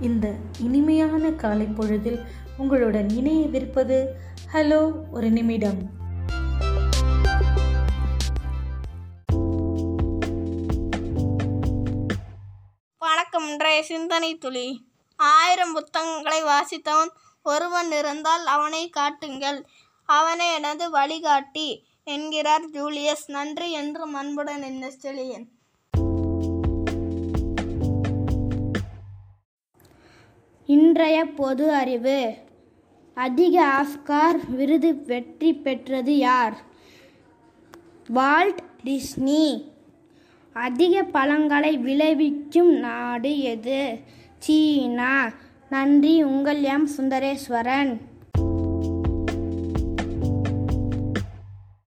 இந்த இனிமையான காலை பொழுதில் உங்களுடன் இணையவிருப்பது ஹலோ ஒரு நிமிடம். வணக்கம் இன்றைய சிந்தனை துளி. ஆயிரம் புத்தகங்களை வாசித்தவன் ஒருவன் இருந்தால் அவனை காட்டுங்கள். அவனை எனது வழிகாட்டி என்கிறார் ஜூலியஸ். நன்றி என்று அன்புடன் என்ன செழியன். இன்றைய பொது அறிவு. அதிக ஆஸ்கார் விருது வெற்றி பெற்றது யார்? Walt Disney. அதிக பழங்களை விளைவிக்கும் நாடு எது? சீனா. நன்றி உங்கள் எம். சுந்தரேஸ்வரன்.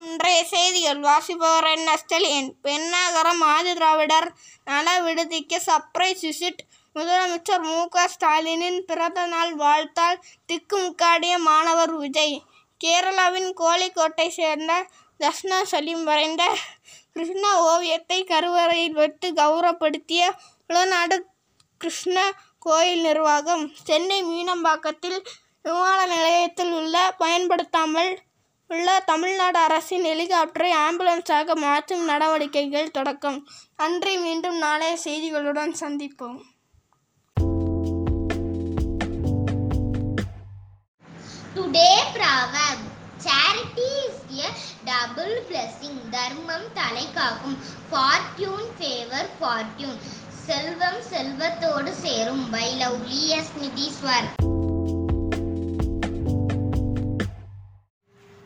இன்றைய செய்திகள் வாசிப்பவர் என் ஸ்டெலியன் பெண்ணாகரம் ஆதி திராவிடர் நல விடுதிக்கு சர்ப்ரைஸ் விசிட் முதலமைச்சர் மு. க. ஸ்டாலினின் பிறந்த நாள் வாழ்த்தால் திக்குமுக்காடிய மாணவர் விஜய். கேரளாவின் கோழிக்கோட்டை சேர்ந்த தஸ்னா சலீம் வரைந்த கிருஷ்ண ஓவியத்தை கருவறையில் வைத்து கௌரவப்படுத்திய உளநாடு கிருஷ்ண கோயில் நிர்வாகம் சென்னை மீனம்பாக்கத்தில் விமான நிலையத்தில் உள்ள பயன்படுத்தாமல் உள்ள தமிழ்நாடு அரசின் ஹெலிகாப்டரை ஆம்புலன்ஸாக மாற்றும் நடவடிக்கைகள் தொடக்கம். நன்றி. மீண்டும் நாளைய செய்திகளுடன் சந்திப்போம். Double blessing. தர்மம் தலை காக்கும் Fortune favor செல்வம் செல்வத்தோடு சேரும். பை லவ்லி எஸ் நிதீஸ்வர்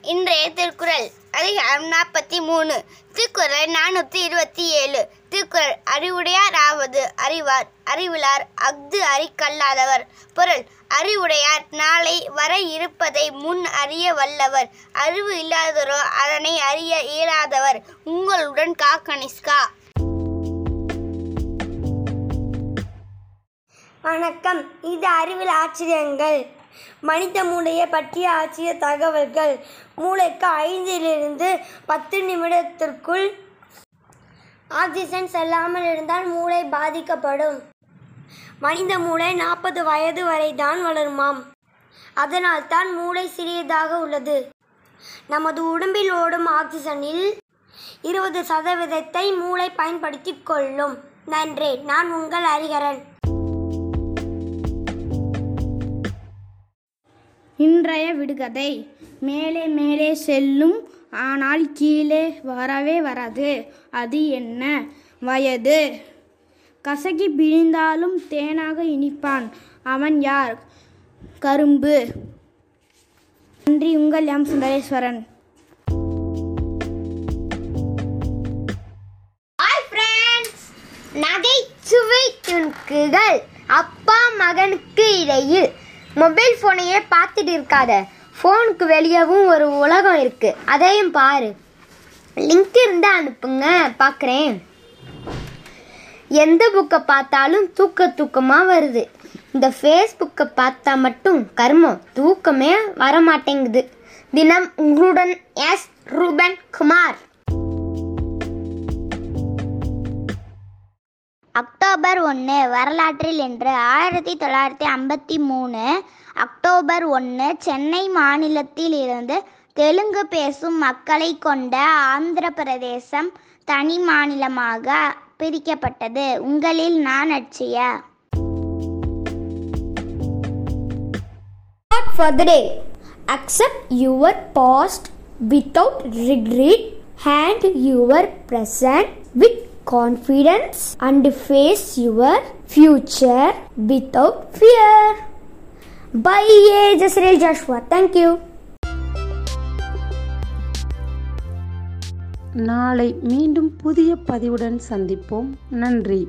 இன்றைய திருக்குறள் அதிகாரம் நாற்பத்தி மூணு. திருக்குறள் நானூற்றி இருபத்தி ஏழு. திருக்குறள் அறிவுடையாராவது அறிவார் அறிவிலார் அஃது அறிக்கல்லாதவர். பொருள் அறிவுடையார் நாளை வர இருப்பதை முன் அறிய வல்லவர். அறிவு இல்லாதவரோ அதனை அறிய இயலாதவர். உங்களுடன் கா. கனிஷ்கா. வணக்கம். இது அறிவில் ஆச்சரியங்கள். மனித மூளையை பற்றிய ஆச்சரிய தகவல்கள். மூளைக்கு ஐந்திலிருந்து பத்து நிமிடத்திற்குள் ஆக்சிஜன் செல்லாமல் இருந்தால் மூளை பாதிக்கப்படும். மனித மூளை நாற்பது வயது வரை தான் வளருமாம். அதனால் தான் மூளை சிறியதாக உள்ளது. நமது உடம்பில் ஓடும் ஆக்சிஜனில் இருபது சதவீதத்தை மூளை பயன்படுத்திக் கொள்ளும். நன்றி. நான் உங்கள் அறிகரன் இன்றைய விடுகதை மேலே மேலே செல்லும் ஆனால் கீழே வரவே வராது. அது என்ன? வயது. கசகி பிழிந்தாலும் தேனாக இனிப்பான். அவன் யார்? கரும்பு. நன்றி உங்கள் எம். சுந்தரேஸ்வரன். ஃப்ரெண்ட்ஸ் நகைச்சுவை துணுக்குகள் அப்பா மகனுக்கு இடையில். மொபைல் ஃபோனையே பார்த்துட்டு இருக்காத. ஃபோனுக்கு வெளியவும் ஒரு உலகம் இருக்கு. அதையும் பாரு. லிங்க் இருந்தால் அனுப்புங்க. பார்க்குறேன். எந்த புக்கை பார்த்தாலும் தூக்க தூக்கமாக வருது. இந்த ஃபேஸ்புக்கை பார்த்தா மட்டும் கர்மம் தூக்கமே வர மாட்டேங்குது தினம் உங்களுடன் எஸ் ரூபன் குமார். அக்டோபர் ஒன்று வரலாற்றில் என்று ஆயிரத்தி தொள்ளாயிரத்தி ஐம்பத்தி மூணு அக்டோபர் ஒன்று சென்னை மாநிலத்தில் இருந்து தெலுங்கு பேசும் மக்களை கொண்ட ஆந்திர பிரதேசம் தனி மாநிலமாக பிரிக்கப்பட்டது உங்களில் நான் Atchiya for the day. Accept your past without regret and your present with confidence and face your future without fear. Bye, Jasreel Joshua. Thank you. நாளை மீண்டும் புதிய பதிவுடன் சந்திப்போம். நன்றி.